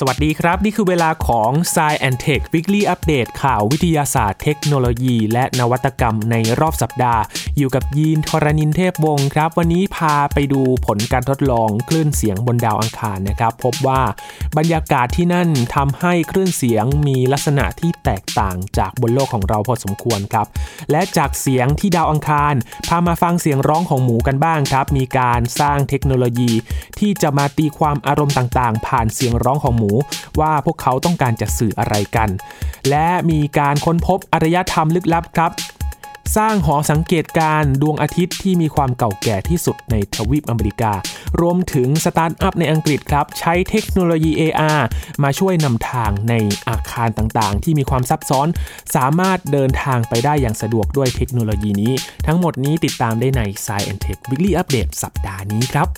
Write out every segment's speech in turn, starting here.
สวัสดีครับ นี่คือเวลาของ s ซแอนเทค Weekly Update ข่าววิทยาศาสตร์เทคโนโลยี และนวัตกรรมในรอบสัปดาห์ อยู่กับยีนทรณินเทพวงศ์ครับ วันนี้พาไปดูผลการทดลองคลื่นเสียงบนดาวอังคารนะครับ พบว่าบรรยากาศที่นั่นทำให้คลื่นเสียงมีลักษณะที่แตกต่างจากบนโลกของเราพอสมควรครับ และจากเสียงที่ดาวอังคาร พามาฟังเสียงร้องของหมูกันบ้างครับ มีการสร้างเทคโนโลยี ที่จะมาตีความอารมณ์ต่างๆ ผ่านเสียงร้องของหมู ว่าพวกเขาต้องการจะสื่ออะไรกัน และมีการค้นพบอารยธรรมลึกลับครับ สร้างหอสังเกตการณ์ดวงอาทิตย์ที่มีความเก่าแก่ที่สุดในทวีปอเมริกา รวมถึงสตาร์ทอัพในอังกฤษครับ ใช้เทคโนโลยี AR มาช่วยนำทางในอาคารต่างๆ ที่มีความซับซ้อน สามารถเดินทางไปได้อย่างสะดวกด้วยเทคโนโลยีนี้ ทั้งหมดนี้ติดตามได้ใน Science Tech Weekly Update สัปดาห์นี้ครับ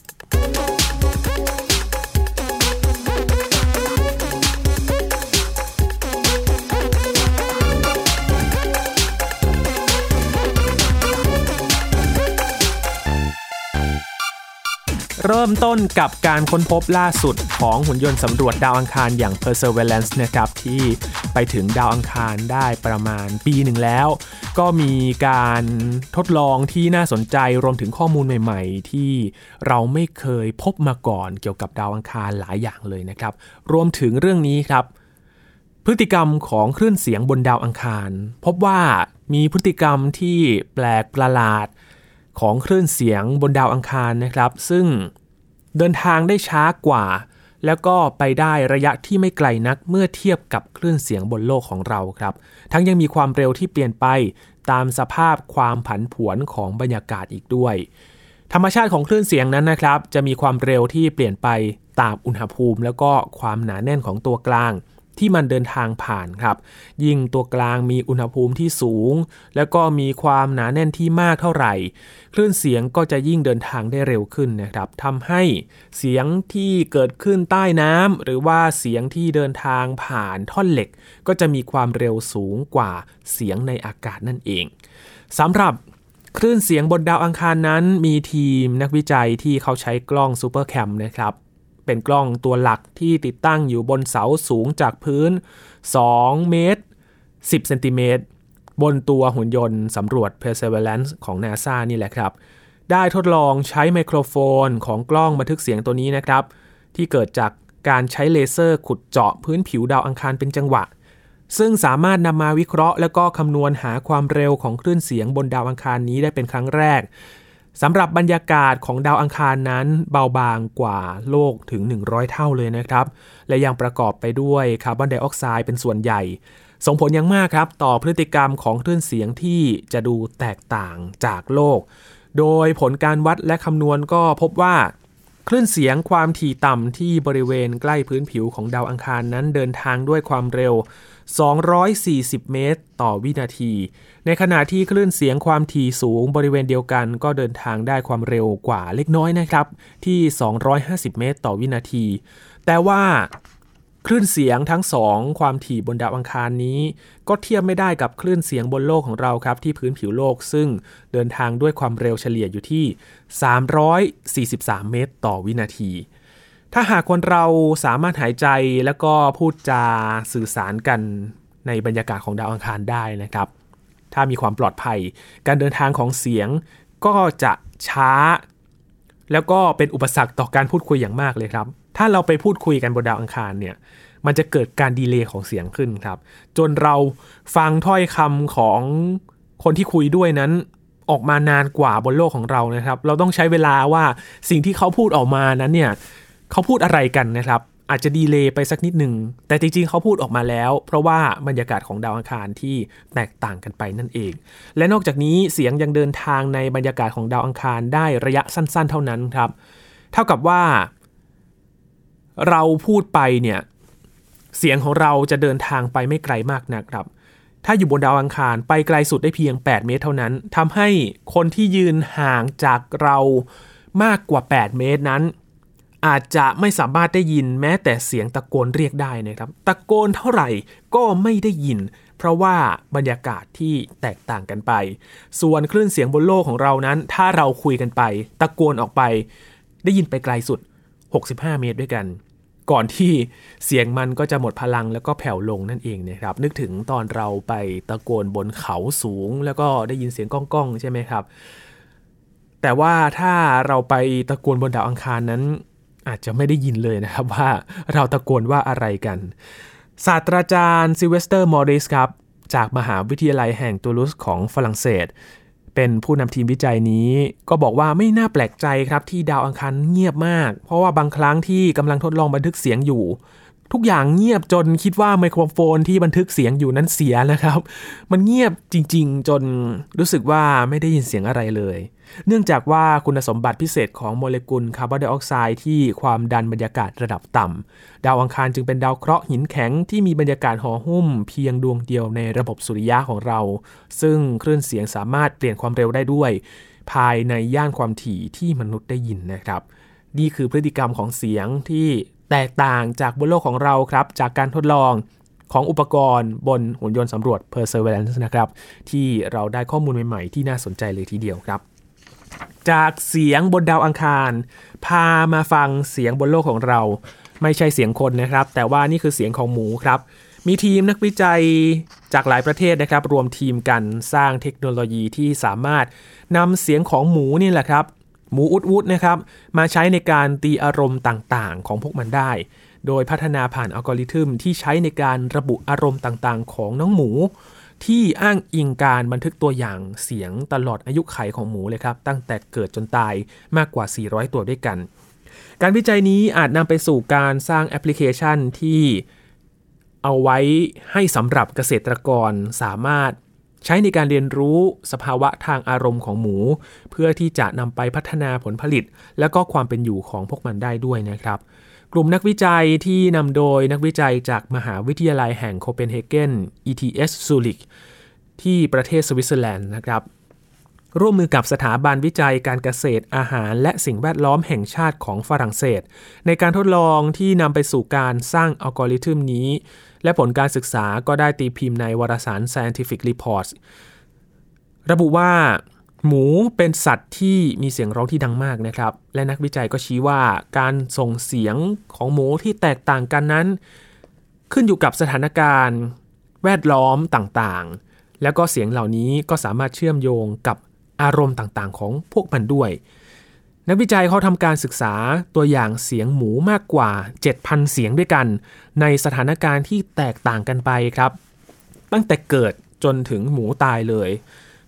เริ่มต้นกับการค้นพบล่าสุดของหุ่นยนต์สำรวจดาวอังคารอย่าง Perseverance นะครับที่ไปถึงดาวอังคารได้ประมาณปีหนึ่งแล้ว ก็มีการทดลองที่น่าสนใจรวมถึงข้อมูลใหม่ ๆ ที่เราไม่เคยพบมาก่อนเกี่ยวกับดาวอังคารหลายอย่างเลยนะครับ รวมถึงเรื่องนี้ครับ พฤติกรรมของคลื่นเสียงบนดาวอังคาร พบว่ามีพฤติกรรมที่แปลกประหลาดของคลื่นเสียงบนดาวอังคารนะครับ ซึ่ง เดินทางได้ช้ากว่า แล้วก็ไปได้ระยะที่ไม่ไกลนักเมื่อเทียบกับคลื่นเสียงบนโลกของเราครับ ทั้งยังมีความเร็วที่เปลี่ยนไปตามสภาพความผันผวนของบรรยากาศอีกด้วย ธรรมชาติของคลื่นเสียงนั้นนะครับ จะมีความเร็วที่เปลี่ยนไปตามอุณหภูมิ แล้วก็ความหนาแน่นของตัวกลางที่มันเดินทางผ่านครับ ยิ่งตัวกลางมีอุณหภูมิที่สูง แล้วก็มีความหนาแน่นที่มากเท่าไหร่ คลื่นเสียงก็จะยิ่งเดินทางได้เร็วขึ้นนะครับทำให้เสียงที่เกิดขึ้นใต้น้ำหรือว่าเสียงที่เดินทางผ่านท่อนเหล็ก ก็จะมีความเร็วสูงกว่าเสียงในอากาศนั่นเองสำหรับคลื่นเสียงบนดาวอังคารนั้นมีทีมนักวิจัยที่เขาใช้กล้องซูเปอร์แคมนะครับเป็นกล้องตัวหลักที่ติดตั้งอยู่บนเสาสูงจากพื้น 2 เมตร 10 เซนติเมตร บนตัวหุ่นยนต์สำรวจ Perseverance ของ NASA นี่แหละครับ ได้ทดลองใช้ไมโครโฟนของกล้องบันทึกเสียงตัวนี้นะครับ ที่เกิดจากการใช้เลเซอร์ขุดเจาะพื้นผิวดาวอังคารเป็นจังหวะ ซึ่งสามารถนำมาวิเคราะห์ แล้วก็คำนวณหาความเร็วของคลื่นเสียงบนดาวอังคารนี้ได้เป็นครั้งแรกสำหรับบรรยากาศของดาวอังคารนั้นเบาบางกว่าโลกถึง 100 เท่าเลยนะครับ และยังประกอบไปด้วยคาร์บอนไดออกไซด์เป็นส่วนใหญ่ ส่งผลอย่างมากครับ ต่อพฤติกรรมของคลื่นเสียงที่จะดูแตกต่างจากโลก โดยผลการวัดและคำนวณก็พบว่า คลื่นเสียงความถี่ต่ำที่บริเวณใกล้พื้นผิวของดาวอังคารนั้นเดินทางด้วยความเร็ว 240 เมตร ต่อวินาที ในขณะที่คลื่นเสียงความถี่สูงบริเวณเดียวกัน ก็เดินทางได้ความเร็วกว่าเล็กน้อยนะครับ ที่ 250 เมตร ต่อวินาที แต่ว่า คลื่นเสียงทั้งสองความถี่บนดาวอังคารนี้ ก็เทียบไม่ได้กับคลื่นเสียงบนโลกของเราครับ ที่พื้นผิวโลกซึ่งเดินทางด้วยความเร็วเฉลี่ยอยู่ที่ 343 เมตรต่อวินาที ถ้าหากคนเราสามารถหายใจแล้วก็พูดจาสื่อสารกันในบรรยากาศของดาวอังคารได้นะครับ ถ้ามีความปลอดภัย การเดินทางของเสียงก็จะช้า แล้วก็เป็นอุปสรรคต่อการพูดคุยอย่างมากเลยครับ ถ้าเราไปพูดคุยกันบนดาวอังคารเนี่ยมันจะเกิดการดีเลย์ของเสียงขึ้นครับ จนเราฟังถ้อยคำของคนที่คุยด้วยนั้นออกมานานกว่าบนโลกของเรานะครับ เราต้องใช้เวลาว่าสิ่งที่เขาพูดออกมานั้นเนี่ยเขาพูดอะไรกันนะครับ อาจจะดีเลย์ไปสักนิดหนึ่งแต่จริงๆเขาพูดออกมาแล้ว เพราะว่าบรรยากาศของดาวอังคารที่แตกต่างกันไปนั่นเอง และนอกจากนี้เสียงยังเดินทางในบรรยากาศของดาวอังคารได้ระยะสั้น ๆ เท่านั้นครับ เท่ากับว่า เราพูดไปเนี่ยเสียงของเราจะเดินทางไปไม่ไกลมากนักครับ ถ้าอยู่บนดาวอังคารไปไกลสุดได้เพียง 8 เมตรเท่านั้นทำให้คนที่ยืนห่างจากเรามากกว่า 8 เมตรนั้น อาจจะไม่สามารถได้ยินแม้แต่เสียงตะโกนเรียกได้นะครับ ตะโกนเท่าไหร่ก็ไม่ได้ยิน เพราะว่าบรรยากาศที่แตกต่างกันไป ส่วนคลื่นเสียงบนโลกของเรานั้น ถ้าเราคุยกันไป ตะโกนออกไป ได้ยินไปไกลสุด 65 เมตรด้วยกัน ก่อนที่เสียงมันก็จะหมดพลังแล้วก็แผ่วลงนั่นเองนะครับ นึกถึงตอนเราไปตะโกนบนเขาสูง แล้วก็ได้ยินเสียงก้องก้องใช่ไหมครับ แต่ว่าถ้าเราไปตะโกนบนดาวอังคารนั้น อาจจะไม่ได้ยินเลยนะครับว่าเราตะโกนว่าอะไรกัน ศาสตราจารย์ซิเวสเตอร์มอริสครับจากมหาวิทยาลัยแห่งตูลูสของฝรั่งเศส เป็นผู้นำทีมวิจัยนี้ ก็บอกว่าไม่น่าแปลกใจครับที่ดาวอังคารเงียบมาก เพราะว่าบางครั้งที่กำลังทดลองบันทึกเสียงอยู่ ทุกอย่างเงียบจนคิดว่าไมโครโฟนที่บันทึกเสียงอยู่นั้นเสียนะครับ มันเงียบจริง ๆ จนรู้สึกว่าไม่ได้ยินเสียงอะไรเลย เนื่องจากว่าคุณสมบัติพิเศษของโมเลกุลคาร์บอนไดออกไซด์ที่ความดันบรรยากาศระดับต่ำ ดาวอังคารจึงเป็นดาวเคราะห์หินแข็งที่มีบรรยากาศห่อหุ้ม เพียงดวงเดียวในระบบสุริยะของเรา ซึ่งคลื่นเสียงสามารถเปลี่ยนความเร็วได้ด้วย ภายในย่านความถี่ที่มนุษย์ได้ยินนะครับ นี่คือพฤติกรรมของเสียงที่แตกต่างจากบนโลกของเราครับ จากการทดลองของอุปกรณ์บนหุ่นยนต์สำรวจ Perseverance นะครับ ที่เราได้ข้อมูลใหม่ ๆ ที่น่าสนใจเลยทีเดียวครับ จากเสียงบนดาวอังคาร พามาฟังเสียงบนโลกของเรา ไม่ใช่เสียงคนนะครับ แต่ว่านี่คือเสียงของหมูครับ มีทีมนักวิจัยจากหลายประเทศนะครับ รวมทีมกันสร้างเทคโนโลยีที่สามารถนำเสียงของหมูนี่แหละครับ หมูอุดอุดนะครับ มาใช้ในการตีอารมณ์ต่างๆ ของพวกมันได้ โดยพัฒนาผ่านอัลกอริทึมที่ใช้ในการระบุอารมณ์ต่างๆ ของน้องหมู ที่อ้างอิงการบันทึกตัวอย่างเสียงตลอดอายุไขของหมูเลยครับ ตั้งแต่เกิดจนตายมากกว่า 400 ตัวด้วยกัน การวิจัยนี้อาจนำไปสู่การสร้างแอปพลิเคชันที่เอาไว้ให้สำหรับเกษตรกรสามารถใช้ในการเรียนรู้สภาวะทางอารมณ์ของหมู เพื่อที่จะนำไปพัฒนาผลผลิต และก็ความเป็นอยู่ของพวกมันได้ด้วยนะครับ กลุ่มนักวิจัยที่นำโดยนักวิจัยจากมหาวิทยาลัยแห่งโคเปนเฮเกน ETS Zurich ที่ประเทศสวิตเซอร์แลนด์นะครับร่วมมือกับสถาบันวิจัยการเกษตรอาหารและสิ่งแวดล้อมแห่งชาติของฝรั่งเศส ในการทดลองที่นำไปสู่การสร้างอัลกอริทึมนี้ และผลการศึกษาก็ได้ตีพิมพ์ในวารสาร Scientific Reports ระบุว่า หมูเป็นสัตว์ที่มีเสียงร้องที่ดังมากนะครับ และนักวิจัยก็ชี้ว่าการส่งเสียงของหมูที่แตกต่างกันนั้น ขึ้นอยู่กับสถานการณ์ แวดล้อมต่างๆ แล้วก็เสียงเหล่านี้ก็สามารถเชื่อมโยงกับอารมณ์ต่างๆ ของพวกมันด้วย นักวิจัยเขาทำการศึกษาตัวอย่างเสียงหมูมากกว่า 7,000 เสียงด้วยกัน ในสถานการณ์ที่แตกต่างกันไปครับ ตั้งแต่เกิดจนถึงหมูตายเลย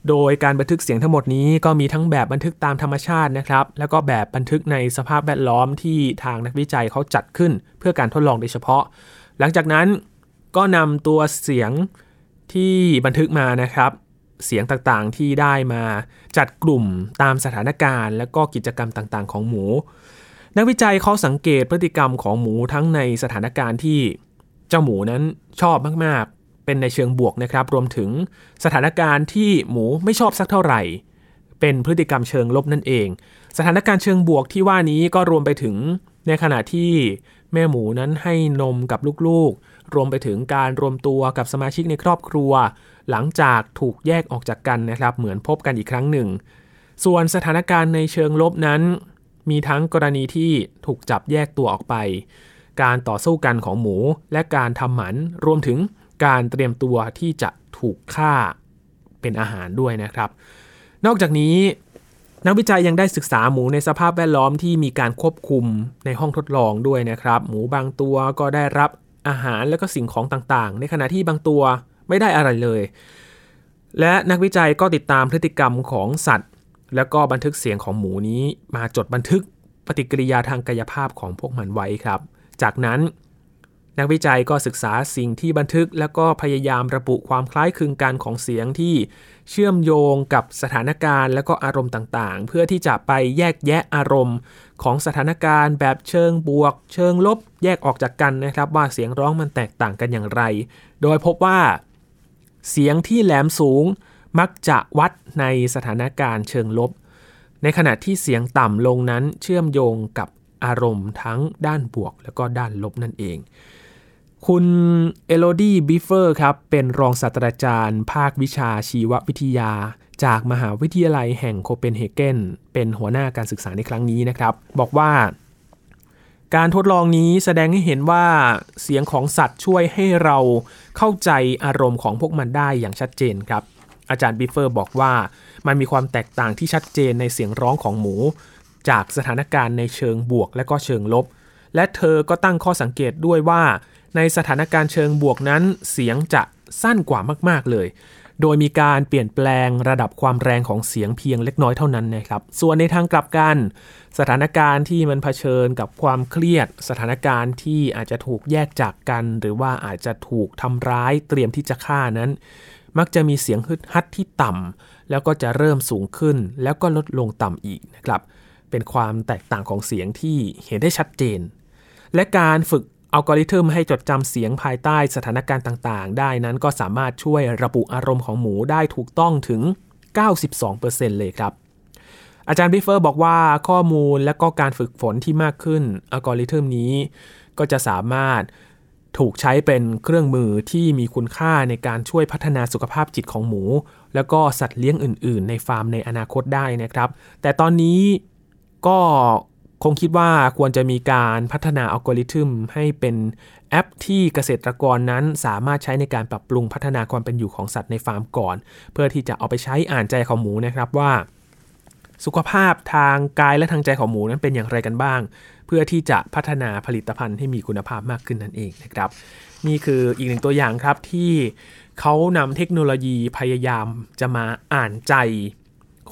โดยการบันทึกเสียงทั้งหมดนี้ก็มีทั้งแบบบันทึกตามธรรมชาตินะครับ แล้วก็แบบบันทึกในสภาพแวดล้อมที่ทางนักวิจัยเขาจัดขึ้น เพื่อการทดลองโดยเฉพาะ หลังจากนั้นก็นำตัวเสียงที่บันทึกมานะครับ เสียงต่างๆที่ได้มาจัดกลุ่มตามสถานการณ์ และก็กิจกรรมต่างๆ ของหมู นักวิจัยเขาสังเกตพฤติกรรมของหมูทั้งในสถานการณ์ที่เจ้าหมูนั้นชอบมากๆ เป็นในเชิงบวกนะครับ รวมถึงสถานการณ์ที่หมูไม่ชอบสักเท่าไหร่ เป็นพฤติกรรมเชิงลบนั่นเอง สถานการณ์เชิงบวกที่ว่านี้ก็รวมไปถึงในขณะที่แม่หมูนั้นให้นมกับลูกๆ รวมไปถึงการรวมตัวกับสมาชิกในครอบครัว หลังจากถูกแยกออกจากกันนะครับ เหมือนพบกันอีกครั้งหนึ่ง ส่วนสถานการณ์ในเชิงลบนั้น มีทั้งกรณีที่ถูกจับแยกตัวออกไป การต่อสู้กันของหมูและการทำหมันรวมถึง การเตรียมตัวที่จะถูกฆ่าเป็นอาหารด้วยนะครับ นอกจากนี้นักวิจัยยังได้ศึกษาหมูในสภาพแวดล้อมที่มีการควบคุมในห้องทดลองด้วยนะครับ หมูบางตัวก็ได้รับอาหารและก็สิ่งของต่างๆ ในขณะที่บางตัวไม่ได้อะไรเลย และนักวิจัยก็ติดตามพฤติกรรมของสัตว์ แล้วก็บันทึกเสียงของหมูนี้มาจดบันทึกปฏิกิริยาทางกายภาพของพวกมันไว้ครับ จากนั้น นักวิจัยก็ศึกษาสิ่งที่บันทึก แล้วก็พยายามระบุความคล้ายคลึงกันของเสียงที่เชื่อมโยงกับสถานการณ์ และก็อารมณ์ต่างๆ เพื่อที่จะไปแยกแยะอารมณ์ ของสถานการณ์แบบเชิงบวก เชิงลบแยกออกจากกันนะครับ ว่าเสียงร้องมันแตกต่างกันอย่างไร โดยพบว่า เสียงที่แหลมสูงมักจะวัดในสถานการณ์เชิงลบ ในขณะที่เสียงต่ำลงนั้นเชื่อมโยงกับอารมณ์ทั้งด้านบวก และก็ด้านลบนั่นเอง คุณเอโลดี้บิฟเฟอร์ครับ เป็นรองศาสตราจารย์ ภาควิชาชีววิทยา จากมหาวิทยาลัยแห่งโคเปนเฮเกนเป็นหัวหน้าการศึกษาในครั้งนี้นะครับ บอกว่า การทดลองนี้แสดงให้เห็นว่าเสียงของสัตว์ช่วยให้เราเข้าใจอารมณ์ของพวกมันได้อย่างชัดเจนครับ อาจารย์บิฟเฟอร์บอกว่ามันมีความแตกต่างที่ชัดเจนในเสียงร้องของหมู จากสถานการณ์ในเชิงบวกและก็เชิงลบ และเธอก็ตั้งข้อสังเกตด้วยว่า ในสถานการณ์เชิงบวกนั้นเสียงจะสั้นกว่ามาก ๆ เลย โดยมีการเปลี่ยนแปลงระดับความแรงของเสียงเพียงเล็กน้อยเท่านั้นนะครับ ส่วนในทางกลับกัน สถานการณ์ที่มันเผชิญกับความเครียด สถานการณ์ที่อาจจะถูกแยกจากกัน หรือว่าอาจจะถูกทำร้ายเตรียมที่จะฆ่านั้น มักจะมีเสียงฮึดฮัดที่ต่ำแล้วก็จะเริ่มสูงขึ้น แล้วก็ลดลงต่ำอีกนะครับ เป็นความแตกต่างของเสียงที่เห็นได้ชัดเจนและการฝึก อัลกอริทึมให้จดจำเสียงภายใต้สถานการณ์ต่างๆ ได้นั้นก็สามารถช่วยระบุอารมณ์ของหมูได้ถูกต้องถึง 92%เลยครับ อาจารย์บิฟเฟอร์บอกว่าข้อมูลและก็การฝึกฝนที่มากขึ้นอัลกอริทึมนี้ ก็จะสามารถถูกใช้เป็นเครื่องมือที่มีคุณค่าในการช่วยพัฒนาสุขภาพจิตของหมู แล้วก็สัตว์เลี้ยงอื่น ๆ ในฟาร์มในอนาคตได้นะครับ แต่ตอนนี้ก็ คงคิดว่าควรจะมีการพัฒนาอัลกอริทึมให้เป็นแอปที่เกษตรกรนั้นสามารถใช้ในการปรับปรุงพัฒนาความเป็นอยู่ของสัตว์ในฟาร์มก่อน เพื่อที่จะเอาไปใช้อ่านใจของหมูนะครับว่า สุขภาพทางกายและทางใจของหมูนั้นเป็นอย่างไรกันบ้าง เพื่อที่จะพัฒนาผลิตภัณฑ์ให้มีคุณภาพมากขึ้นนั่นเองนะครับ นี่คืออีกหนึ่งตัวอย่างครับที่เขานำเทคโนโลยีพยายามจะมาอ่านใจ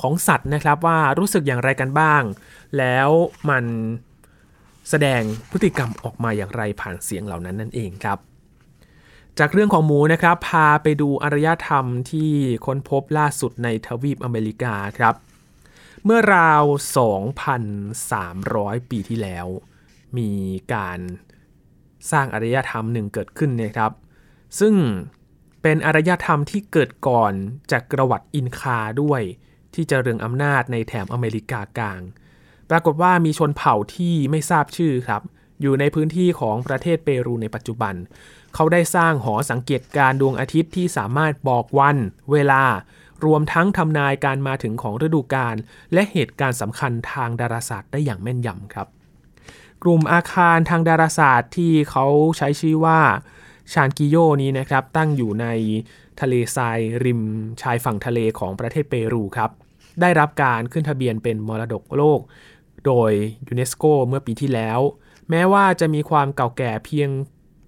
ของสัตว์นะครับว่ารู้สึกอย่างไรกันบ้าง แล้วมันแสดงพฤติกรรมออกมาอย่างไรผ่านเสียงเหล่านั้นนั่นเองครับ จากเรื่องของหมูนะครับ พาไปดูอารยธรรมที่ค้นพบล่าสุดในทวีปอเมริกาครับ เมื่อราว 2,300 ปีที่แล้ว มีการสร้างอารยธรรมหนึ่งเกิดขึ้นนะครับ ซึ่งเป็นอารยธรรมที่เกิดก่อนจากกระวัติอินคาด้วย ที่จะเรืองอำนาจในแถบอเมริกากลาง ปรากฏว่ามีชนเผ่าที่ไม่ทราบชื่อครับ อยู่ในพื้นที่ของประเทศเปรูในปัจจุบัน เขาได้สร้างหอสังเกตการดวงอาทิตย์ที่สามารถบอกวัน เวลารวมทั้งทำนายการมาถึงของฤดูกาลและเหตุการณ์สำคัญทางดาราศาสตร์ได้อย่างแม่นยำครับ กลุ่มอาคารทางดาราศาสตร์ที่เขาใช้ชื่อว่าชานกิโยนี้นะครับตั้งอยู่ในทะเลทรายริมชายฝั่งทะเลของประเทศเปรูครับ ได้รับการขึ้นทะเบียนเป็นมรดกโลก โดยยูเนสโกเมื่อปีที่แล้ว แม้ว่าจะมีความเก่าแก่เพียง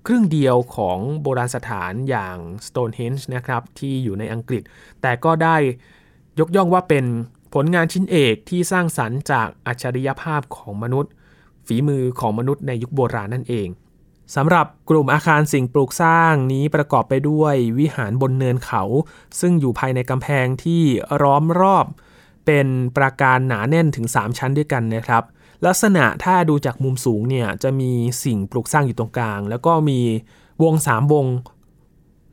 ครึ่งเดียวของโบราณสถานอย่าง Stonehenge นะครับที่อยู่ในอังกฤษ แต่ก็ได้ยกย่องว่าเป็นผลงานชิ้นเอกที่สร้างสรรค์จากอัจฉริยภาพของมนุษย์ ฝีมือของมนุษย์ในยุคโบราณนั่นเองสำหรับกลุ่มอาคารสิ่งปลูกสร้างนี้ประกอบไปด้วยวิหารบนเนินเขา ซึ่งอยู่ภายในกำแพงที่ร้อมรอบ เป็นปราการหนาแน่นถึง 3 ชั้นด้วยกันนะครับ ลักษณะถ้าดูจากมุมสูงเนี่ยจะมีสิ่งปลูกสร้างอยู่ตรงกลาง แล้วก็มีวงสามวง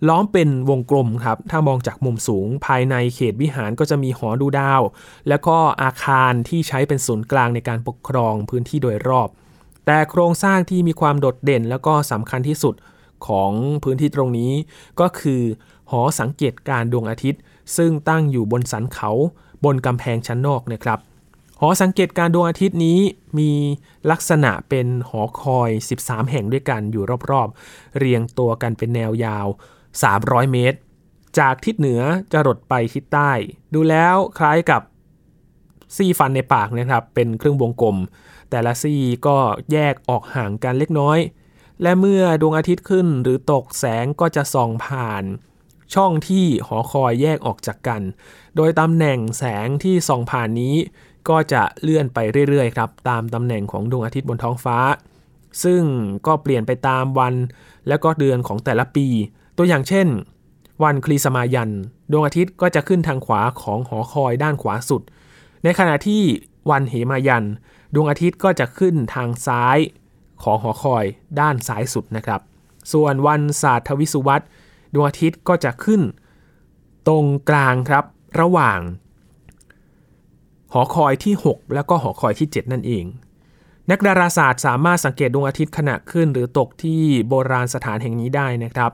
ล้อมเป็นวงกลมครับ ถ้ามองจากมุมสูงภายในเขตวิหารก็จะมีหอดูดาว แล้วก็อาคารที่ใช้เป็นศูนย์กลางในการปกครองพื้นที่โดยรอบ แต่โครงสร้างที่มีความโดดเด่น แล้วก็สำคัญที่สุดของพื้นที่ตรงนี้ ก็คือหอสังเกตการดวงอาทิตย์ ซึ่งตั้งอยู่บนสันเขา บนกำแพงชั้นนอกนะครับหอสังเกตการดวงอาทิตย์นี้มีลักษณะเป็นหอคอย 13 แห่งด้วยกันอยู่รอบๆ เรียงตัวกันเป็นแนวยาว 300 เมตร จากทิศเหนือจะรดไปทิศใต้ ดูแล้วคล้ายกับซี่ฟันในปากนะครับ เป็นเครื่องวงกลม แต่ละซี่ก็แยกออกห่างกันเล็กน้อย และเมื่อดวงอาทิตย์ขึ้นหรือตกแสงก็จะส่องผ่าน ช่องที่หอคอยแยกออกจากกัน โดยตำแหน่งแสงที่ส่องผ่านนี้ ก็จะเลื่อนไปเรื่อยๆครับตามตำแหน่งของดวงอาทิตย์บนท้องฟ้า ซึ่งก็เปลี่ยนไปตามวัน และก็เดือนของแต่ละปี ตัวอย่างเช่น วันคลีสมายัน ดวงอาทิตย์ก็จะขึ้นทางขวาของหอคอยด้านขวาสุด ในขณะที่วันเหมายัน ดวงอาทิตย์ก็จะขึ้นทางซ้ายของหอคอยด้านซ้ายสุดนะครับ ส่วนวันศาสตรวิสุวัต ดวงอาทิตย์ก็จะขึ้นตรงกลางครับระหว่าง หอคอยที่ 6 แล้วก็หอคอยที่ 7 นั่นเอง นักดาราศาสตร์สามารถสังเกตดวงอาทิตย์ขณะขึ้น หรือตกที่โบราณสถานแห่งนี้ได้นะครับ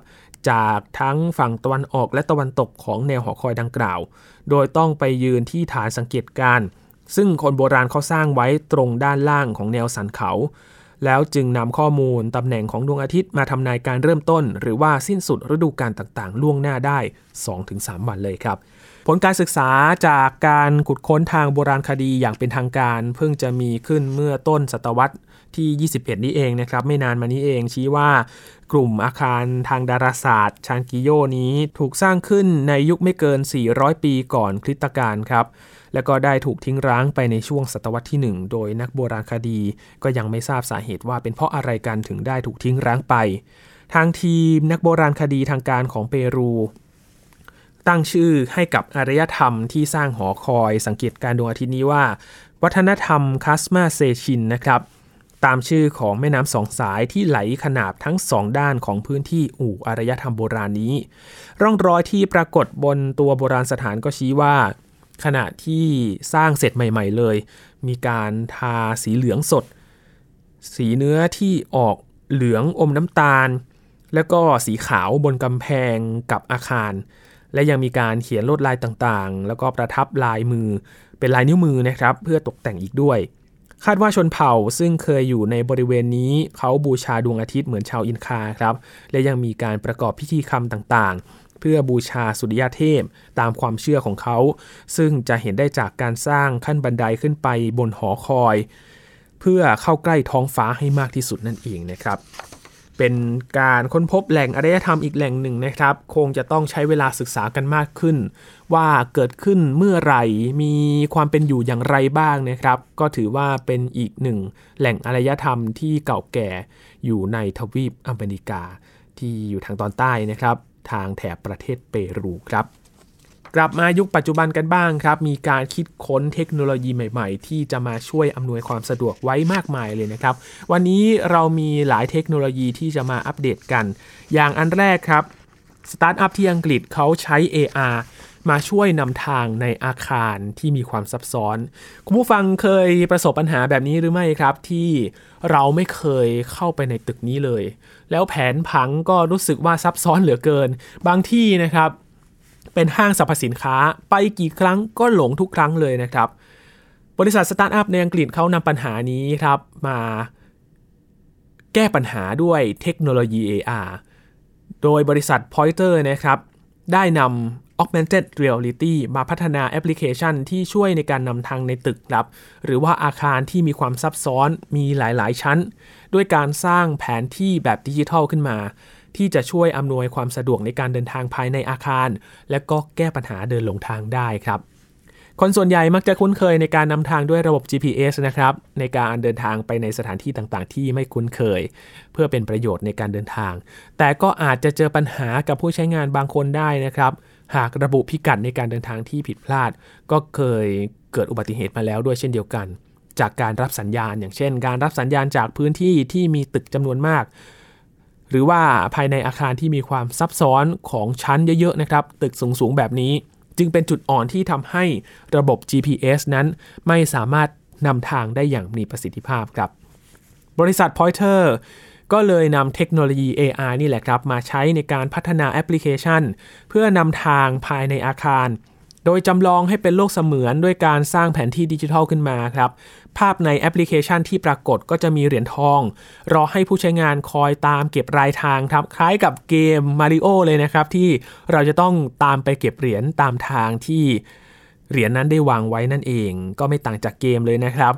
จากทั้งฝั่งตะวันออกและตะวันตกของแนวหอคอยดังกล่าว โดยต้องไปยืนที่ฐานสังเกตการ ซึ่งคนโบราณเขาสร้างไว้ตรงด้านล่างของแนวสันเขา แล้วจึงนำข้อมูลตำแหน่งของดวงอาทิตย์มาทำนายการเริ่มต้น หรือว่าสิ้นสุดฤดูกาลต่างๆ ล่วงหน้าได้ 2-3 วันเลยครับผลการศึกษาจากการขุดค้นทางโบราณคดีอย่างเป็นทางการ เพิ่งจะมีขึ้นเมื่อต้นศตวรรษที่ 21 นี้เองนะครับ ไม่นานมานี้เองชี้ว่ากลุ่มอาคารทางดาราศาสตร์ชานกิโยนี้ถูกสร้างขึ้นในยุคไม่เกิน 400 ปีก่อนคริสตกาลครับ แล้วก็ได้ถูกทิ้งร้างไปในช่วงศตวรรษที่ 1 โดยนักโบราณคดี ก็ยังไม่ทราบสาเหตุว่าเป็นเพราะอะไรกันถึงได้ถูกทิ้งร้างไป ทางทีมนักโบราณคดีทางการของเปรู ตั้งชื่อให้กับอารยธรรมที่สร้างหอคอยสังเกตการดวงอาทิตย์นี้ว่า วัฒนธรรมคาสมาเซชินนะครับตามชื่อของแม่น้ำสองสายที่ไหลขนาบทั้งสองด้านของพื้นที่อู่อารยธรรมโบราณนี้ ร่องรอยที่ปรากฏบนตัวโบราณสถานก็ชี้ว่า ขณะที่สร้างเสร็จใหม่ ๆ เลย มีการทาสีเหลืองสด สีเนื้อที่ออกเหลืองอมน้ำตาล แล้วก็สีขาวบนกำแพงกับอาคาร และยังมีการเขียนลวดลายต่างๆ แล้วก็ประทับลายมือเป็นลายนิ้วมือนะครับ เพื่อตกแต่งอีกด้วย คาดว่าชนเผ่าซึ่งเคยอยู่ในบริเวณนี้ เขาบูชาดวงอาทิตย์เหมือนชาวอินคาครับ และยังมีการประกอบพิธีกรรมต่างๆ เพื่อบูชาสุริยเทพตามความเชื่อของเขา ซึ่งจะเห็นได้จากการสร้างขั้นบันไดขึ้นไปบนหอคอย เพื่อเข้าใกล้ท้องฟ้าให้มากที่สุดนั่นเองนะครับ เป็นการค้นพบแหล่งอารยธรรมอีกแหล่งหนึ่งนะครับ คงจะต้องใช้เวลาศึกษากันมากขึ้น ว่าเกิดขึ้นเมื่อไหร่มีความเป็นอยู่อย่างไรบ้างนะครับ ก็ถือว่าเป็นอีกหนึ่งแหล่งอารยธรรมที่เก่าแก่อยู่ในทวีปอเมริกาที่อยู่ทางตอนใต้นะครับ ทางแถบประเทศเปรูครับ กลับมายุคปัจจุบันกันบ้างครับ มีการคิดค้นเทคโนโลยีใหม่ๆ ที่จะมาช่วยอำนวยความสะดวกไว้มากมายเลยนะครับ วันนี้เรามีหลายเทคโนโลยีที่จะมาอัปเดตกัน อย่างอันแรกครับสตาร์ทอัพที่อังกฤษเขาใช้ AR มาช่วยนำทางในอาคารที่มีความซับซ้อน คุณผู้ฟังเคยประสบปัญหาแบบนี้หรือไม่ครับ ที่เราไม่เคยเข้าไปในตึกนี้เลย แล้วแผนผังก็รู้สึกว่าซับซ้อนเหลือเกิน บางที่นะครับ เป็นห้างสรรพสินค้าไปกี่ครั้งก็หลงทุกครั้งเลยนะครับ บริษัทสตาร์ทอัพในอังกฤษเขานำปัญหานี้ครับมาแก้ปัญหาด้วยเทคโนโลยี AR โดยบริษัท Pointer นะครับ ได้นำ Augmented Reality มาพัฒนาแอปพลิเคชันที่ช่วยในการนำทางในตึกครับ หรือว่าอาคารที่มีความซับซ้อนมีหลาย ๆ ชั้น ด้วยการสร้างแผนที่แบบดิจิทัลขึ้นมา ที่จะช่วยอำนวยความสะดวกในการเดินทางภายในอาคาร และก็แก้ปัญหาเดินหลงทางได้ครับคนส่วนใหญ่มักจะคุ้นเคยในการนำทางด้วยระบบ GPS นะครับ ในการเดินทางไปในสถานที่ต่างๆ ที่ไม่คุ้นเคย เพื่อเป็นประโยชน์ในการเดินทาง แต่ก็อาจจะเจอปัญหากับผู้ใช้งานบางคนได้นะครับ หากระบุพิกัดในการเดินทางที่ผิดพลาด ก็เคยเกิดอุบัติเหตุมาแล้วด้วยเช่นเดียวกัน จากการรับสัญญาณ อย่างเช่น การรับสัญญาณจากพื้นที่ที่มีตึกจำนวนมาก หรือว่าภายในอาคารที่มีความซับซ้อนของชั้นเยอะๆนะครับ ตึกสูงๆแบบนี้ จึงเป็นจุดอ่อนที่ทำให้ระบบ GPS นั้นไม่สามารถนำทางได้อย่างมีประสิทธิภาพครับ บริษัท Pointer ก็เลยนำเทคโนโลยี AR นี่แหละครับ มาใช้ในการพัฒนาแอปพลิเคชัน เพื่อนำทางภายในอาคาร โดยจำลองให้เป็นโลกเสมือนด้วยการสร้างแผนที่ดิจิทัลขึ้นมาครับ ภาพในแอปพลิเคชันที่ปรากฏก็จะมีเหรียญทอง รอให้ผู้ใช้งานคอยตามเก็บรายทางครับ คล้ายกับเกมมาริโอเลยนะครับ ที่เราจะต้องตามไปเก็บเหรียญตามทางที่ เหรียญนั้นได้วางไว้นั่นเอง ก็ไม่ต่างจากเกมเลยนะครับ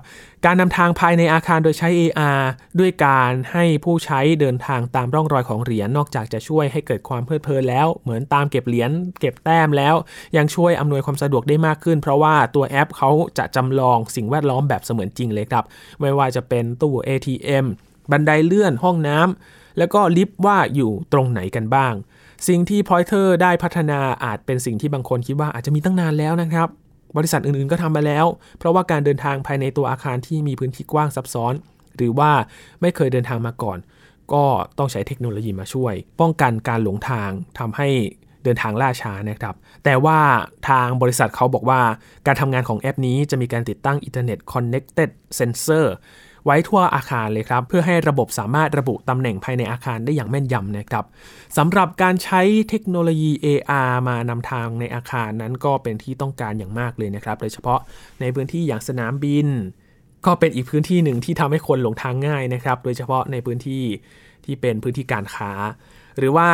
การนำทางภายในอาคารโดยใช้ AR ด้วยการให้ผู้ใช้เดินทางตามร่องรอยของเหรียญนอกจากจะช่วยให้เกิดความเพลิดเพลินแล้ว เหมือนตามเก็บเหรียญเก็บแต้มแล้ว ยังช่วยอำนวยความสะดวกได้มากขึ้น เพราะว่าตัวแอปเขาจะจำลองสิ่งแวดล้อมแบบเสมือนจริงเลยครับ ไม่ว่าจะเป็นตู้ ATM บันไดเลื่อนห้องน้ำแล้วก็ลิฟต์ว่าอยู่ตรงไหนกันบ้าง สิ่งที่ Pointer ได้พัฒนาอาจเป็นสิ่งที่บางคนคิดว่าอาจจะมีตั้งนานแล้วนะครับ บริษัทอื่นๆก็ทำมาแล้ว เพราะว่าการเดินทางภายในตัวอาคารที่มีพื้นที่กว้างซับซ้อน หรือว่าไม่เคยเดินทางมาก่อน ก็ต้องใช้เทคโนโลยีมาช่วย ป้องกันการหลงทางทำให้เดินทางล่าช้านะครับ แต่ว่าทางบริษัทเขาบอกว่า การทำงานของแอปนี้จะมีการติดตั้ง Internet Connected Sensor ไว้ทั่วอาคารเลยครับ เพื่อให้ระบบสามารถระบุตำแหน่งภายในอาคารได้อย่างแม่นยำนะครับสำหรับการใช้เทคโนโลยี AR มานำทางในอาคารนั้นก็เป็นที่ต้องการอย่างมากเลยนะครับ โดยเฉพาะในพื้นที่อย่างสนามบิน ก็เป็นอีกพื้นที่หนึ่งที่ทำให้คนหลงทางง่ายนะครับ โดยเฉพาะในพื้นที่ที่เป็นพื้นที่การค้า หรือว่า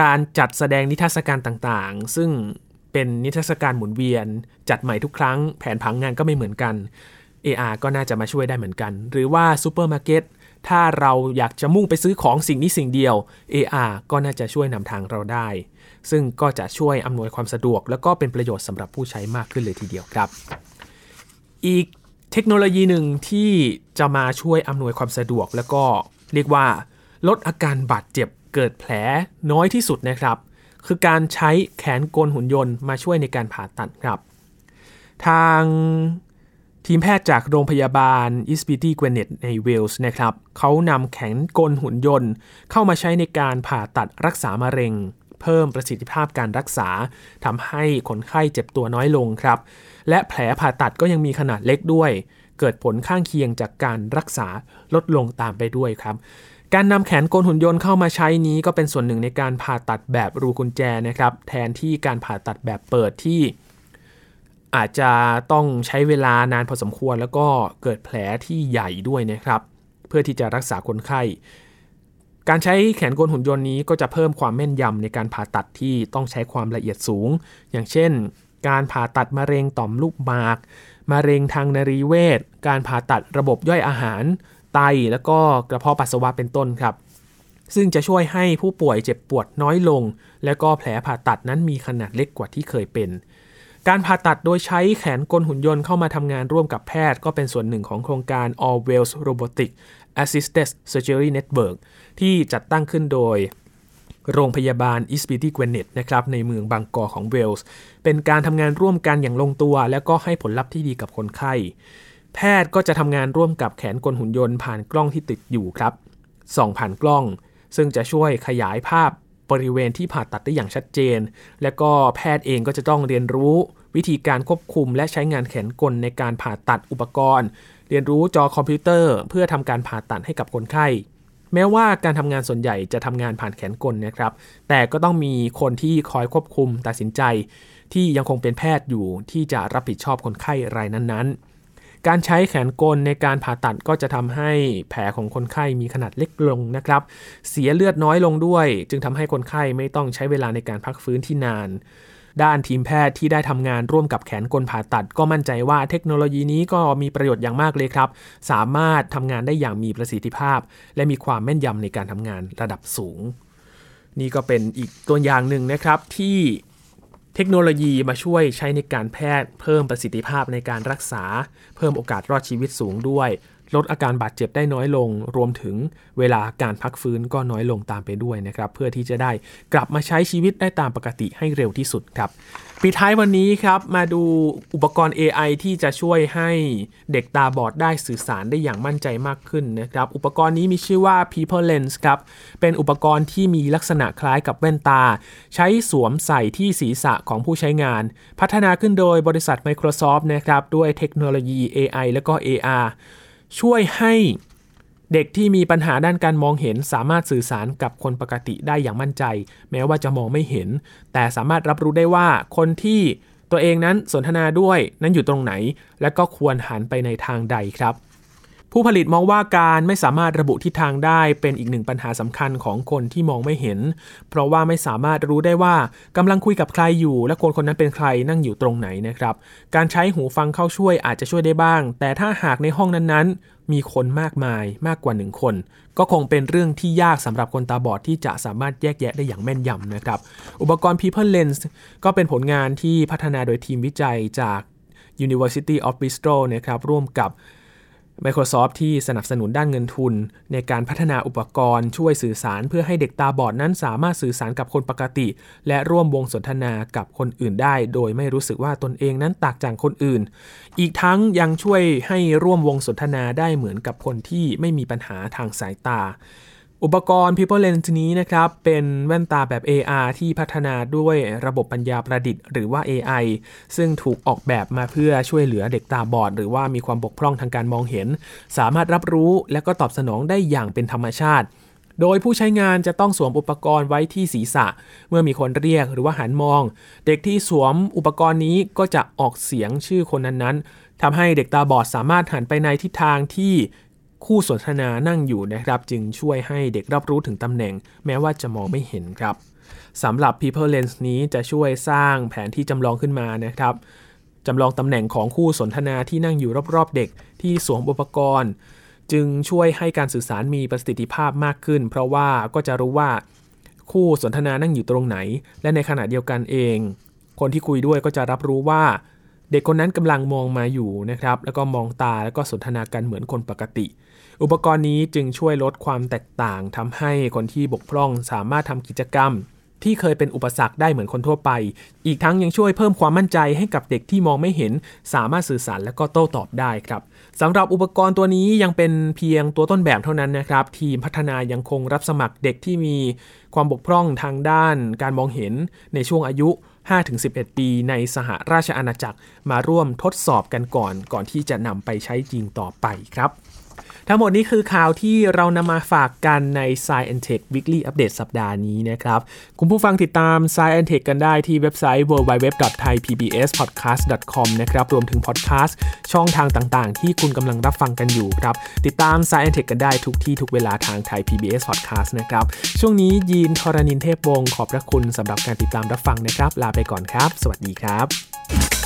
การจัดแสดงนิทรรศการต่างๆ ซึ่งเป็นนิทรรศการหมุนเวียน จัดใหม่ทุกครั้ง แผนผังงานก็ไม่เหมือนกัน AR ก็น่าจะมาช่วยได้เหมือนกัน หรือว่าซูเปอร์มาร์เก็ตถ้าเราอยากจะมุ่งไปซื้อของสิ่งนี้สิ่งเดียว AR ก็น่าจะช่วยนำทางเราได้ ซึ่งก็จะช่วยอำนวยความสะดวก แล้วก็เป็นประโยชน์สำหรับผู้ใช้มากขึ้นเลยทีเดียวครับ อีกเทคโนโลยีหนึ่งที่จะมาช่วยอำนวยความสะดวก แล้วก็เรียกว่าลดอาการบาดเจ็บเกิดแผลน้อยที่สุดนะครับ คือการใช้แขนกลหุ่นยนต์มาช่วยในการผ่าตัดครับ ทาง ทีมแพทย์จากโรงพยาบาล Ysbyty Gwynedd ในเวลส์นะครับเขานำแขนกลหุ่นยนต์ เข้ามาใช้ในการผ่าตัดรักษามะเร็ง เพิ่มประสิทธิภาพการรักษาทำให้คนไข้เจ็บตัวน้อยลงครับ และแผลผ่าตัดก็ยังมีขนาดเล็กด้วย เกิดผลข้างเคียงจากการรักษาลดลงตามไปด้วยครับการนำแขนกลหุ่นยนต์เข้ามาใช้นี้ก็เป็นส่วนหนึ่งในการผ่าตัดแบบรูกุญแจนะครับ แทนที่การผ่าตัดแบบเปิดที่ อาจจะต้องใช้เวลานานพอสมควร แล้วก็เกิดแผลที่ใหญ่ด้วยนะครับ เพื่อที่จะรักษาคนไข้ การใช้แขนกลหุ่นยนต์นี้ก็จะเพิ่มความแม่นยำในการผ่าตัดที่ต้องใช้ความละเอียดสูง อย่างเช่น การผ่าตัดมะเร็งต่อมลูกหมาก มะเร็งทางนรีเวชการผ่าตัดระบบย่อยอาหาร ไตแล้วก็กระเพาะปัสสาวะเป็นต้นครับซึ่งจะช่วยให้ผู้ป่วยเจ็บปวดน้อยลง และก็แผลผ่าตัดนั้นมีขนาดเล็กกว่าที่เคยเป็น การผ่าตัดโดยใช้แขนกลหุ่นยนต์เข้ามาทำงานร่วมกับแพทย์ ก็เป็นส่วนหนึ่งของโครงการ All Wales Robotic Assisted Surgery Network ที่จัดตั้งขึ้นโดยโรงพยาบาลอิสปิตี้เกวนเนตนะครับในเมืองบางกอของเวลส์ เป็นการทำงานร่วมกันอย่างลงตัว และก็ให้ผลลัพธ์ที่ดีกับคนไข้ แพทย์ก็จะทำงานร่วมกับแขนกลหุ่นยนต์ผ่านกล้องที่ติดอยู่ครับส่องผ่านกล้อง ซึ่งจะช่วยขยายภาพ บริเวณที่ผ่าตัดได้อย่างชัดเจน และก็แพทย์เองก็จะต้องเรียนรู้วิธีการควบคุม และใช้งานแขนกลในการผ่าตัดอุปกรณ์ เรียนรู้จอคอมพิวเตอร์ เพื่อทำการผ่าตัดให้กับคนไข้ แม้ว่าการทำงานส่วนใหญ่จะทำงานผ่านแขนกลนะครับ แต่ก็ต้องมีคนที่คอยควบคุมตัดสินใจ ที่ยังคงเป็นแพทย์อยู่ที่จะรับผิดชอบคนไข้รายนั้นๆ การใช้แขนกลในการผ่าตัดก็จะทำให้แผลของคนไข้มีขนาดเล็กลงนะครับ เสียเลือดน้อยลงด้วย จึงทำให้คนไข้ไม่ต้องใช้เวลาในการพักฟื้นที่นาน ด้านทีมแพทย์ที่ได้ทำงานร่วมกับแขนกลผ่าตัด ก็มั่นใจว่าเทคโนโลยีนี้ก็มีประโยชน์อย่างมากเลยครับ สามารถทำงานได้อย่างมีประสิทธิภาพ และมีความแม่นยำในการทำงานระดับสูง นี่ก็เป็นอีกตัวอย่างหนึ่งนะครับที่ เทคโนโลยีมาช่วยใช้ในการแพทย์ เพิ่มประสิทธิภาพในการรักษา เพิ่มโอกาสรอดชีวิตสูงด้วย ลดอาการบาดเจ็บได้น้อยลง รวมถึงเวลาการพักฟื้นก็น้อยลงตามไปด้วยนะครับ เพื่อที่จะได้กลับมาใช้ชีวิตได้ตามปกติให้เร็วที่สุดครับปิดท้ายวันนี้ครับ มาดูอุปกรณ์ AI ที่จะช่วยให้เด็กตาบอดได้สื่อสารได้อย่างมั่นใจมากขึ้นนะครับ อุปกรณ์นี้มีชื่อว่า People Lens ครับ เป็นอุปกรณ์ที่มีลักษณะคล้ายกับแว่นตา ใช้สวมใส่ที่ศีรษะของผู้ใช้งาน พัฒนาขึ้นโดยบริษัท Microsoft นะครับ ด้วยเทคโนโลยี AI และก็ AR ช่วยให้เด็กที่มีปัญหาด้านการมองเห็น สามารถสื่อสารกับคนปกติได้อย่างมั่นใจ แม้ว่าจะมองไม่เห็น แต่สามารถรับรู้ได้ว่าคนที่ตัวเองนั้นสนทนาด้วยนั้นอยู่ตรงไหน และก็ควรหันไปในทางใดครับ ผู้ผลิตมองว่าการไม่สามารถระบุทิศทางได้เป็นอีกหนึ่งปัญหาสำคัญของคนที่มองไม่เห็น เพราะว่าไม่สามารถรู้ได้ว่ากำลังคุยกับใครอยู่ และคนคนนั้นเป็นใครนั่งอยู่ตรงไหนนะครับ การใช้หูฟังเข้าช่วยอาจจะช่วยได้บ้าง แต่ถ้าหากในห้องนั้นๆ มีคนมากมายมากกว่าหนึ่งคน ก็คงเป็นเรื่องที่ยากสำหรับคนตาบอดที่จะสามารถแยกแยะได้อย่างแม่นยำนะครับ อุปกรณ์ People Lens ก็เป็นผลงานที่พัฒนาโดยทีมวิจัยจาก University of Bristol นะครับร่วมกับ Microsoft ที่สนับสนุนด้านเงินทุน ในการพัฒนาอุปกรณ์ช่วยสื่อสารเพื่อให้เด็กตาบอดนั้นสามารถสื่อสารกับคนปกติ และร่วมวงสนทนากับคนอื่นได้ โดยไม่รู้สึกว่าตนเองนั้นต่างจากคนอื่น อีกทั้งยังช่วยให้ร่วมวงสนทนาได้เหมือนกับคนที่ไม่มีปัญหาทางสายตา อุปกรณ์ People Lens นี้นะครับ เป็นแว่นตาแบบ AR ที่พัฒนาด้วยระบบปัญญาประดิษฐ์หรือว่า AI ซึ่งถูกออกแบบมาเพื่อช่วยเหลือเด็กตาบอด หรือว่ามีความบกพร่องทางการมองเห็น สามารถรับรู้และก็ตอบสนองได้อย่างเป็นธรรมชาติ โดยผู้ใช้งานจะต้องสวมอุปกรณ์ไว้ที่ศีรษะ เมื่อมีคนเรียกหรือว่าหันมอง เด็กที่สวมอุปกรณ์นี้ก็จะออกเสียงชื่อคนนั้นๆทำให้เด็กตาบอดสามารถหันไปในทิศทางที่ คู่สนทนานั่งอยู่นะครับ จึงช่วยให้เด็กรับรู้ถึงตำแหน่ง แม้ว่าจะมองไม่เห็นครับสำหรับ People Lens นี้จะช่วยสร้างแผนที่จำลองขึ้นมานะครับจำลองตำแหน่งของคู่สนทนาที่นั่งอยู่รอบๆเด็กที่สวมอุปกรณ์ จึงช่วยให้การสื่อสารมีประสิทธิภาพมากขึ้น เพราะว่าก็จะรู้ว่าคู่สนทนานั่งอยู่ตรงไหน และในขณะเดียวกันเอง คนที่คุยด้วยก็จะรับรู้ว่า เด็กคนนั้นกำลังมองมาอยู่นะครับ แล้วก็มองตาแล้วก็สนทนากันเหมือนคนปกติ อุปกรณ์นี้จึงช่วยลดความแตกต่างทำให้คนที่บกพร่องสามารถทำกิจกรรม ที่เคยเป็นอุปสรรคได้เหมือนคนทั่วไป อีกทั้งยังช่วยเพิ่มความมั่นใจให้กับเด็กที่มองไม่เห็น สามารถสื่อสารและก็โต้ตอบได้ครับสำหรับอุปกรณ์ตัวนี้ยังเป็นเพียงตัวต้นแบบเท่านั้นนะครับ ทีมพัฒนายังคงรับสมัครเด็กที่มีความบกพร่องทางด้านการมองเห็นในช่วงอายุ 5-11 ปีในสหราชอาณาจักรมาร่วมทดสอบกันก่อน ก่อนที่จะนำไปใช้จริงต่อไปครับ ทั้งหมดนี้คือข่าวที่เรานำมาฝากกันใน Science and Tech Weekly Update สัปดาห์นี้นะครับ คุณผู้ฟังติดตาม Science and Tech กันได้ที่เว็บไซต์ www.thaipbspodcast.com นะครับรวมถึงพอดแคสต์ช่องทางต่างๆ ที่คุณกำลังรับฟังกันอยู่ครับ ติดตาม Science and Tech กันได้ทุกที่ทุกเวลาทางไทย PBS Podcast นะครับ ช่วงนี้ยีนทรณินเทพวงศ์ขอบพระคุณสำหรับการติดตามรับฟังนะครับ ลาไปก่อนครับ สวัสดีครับ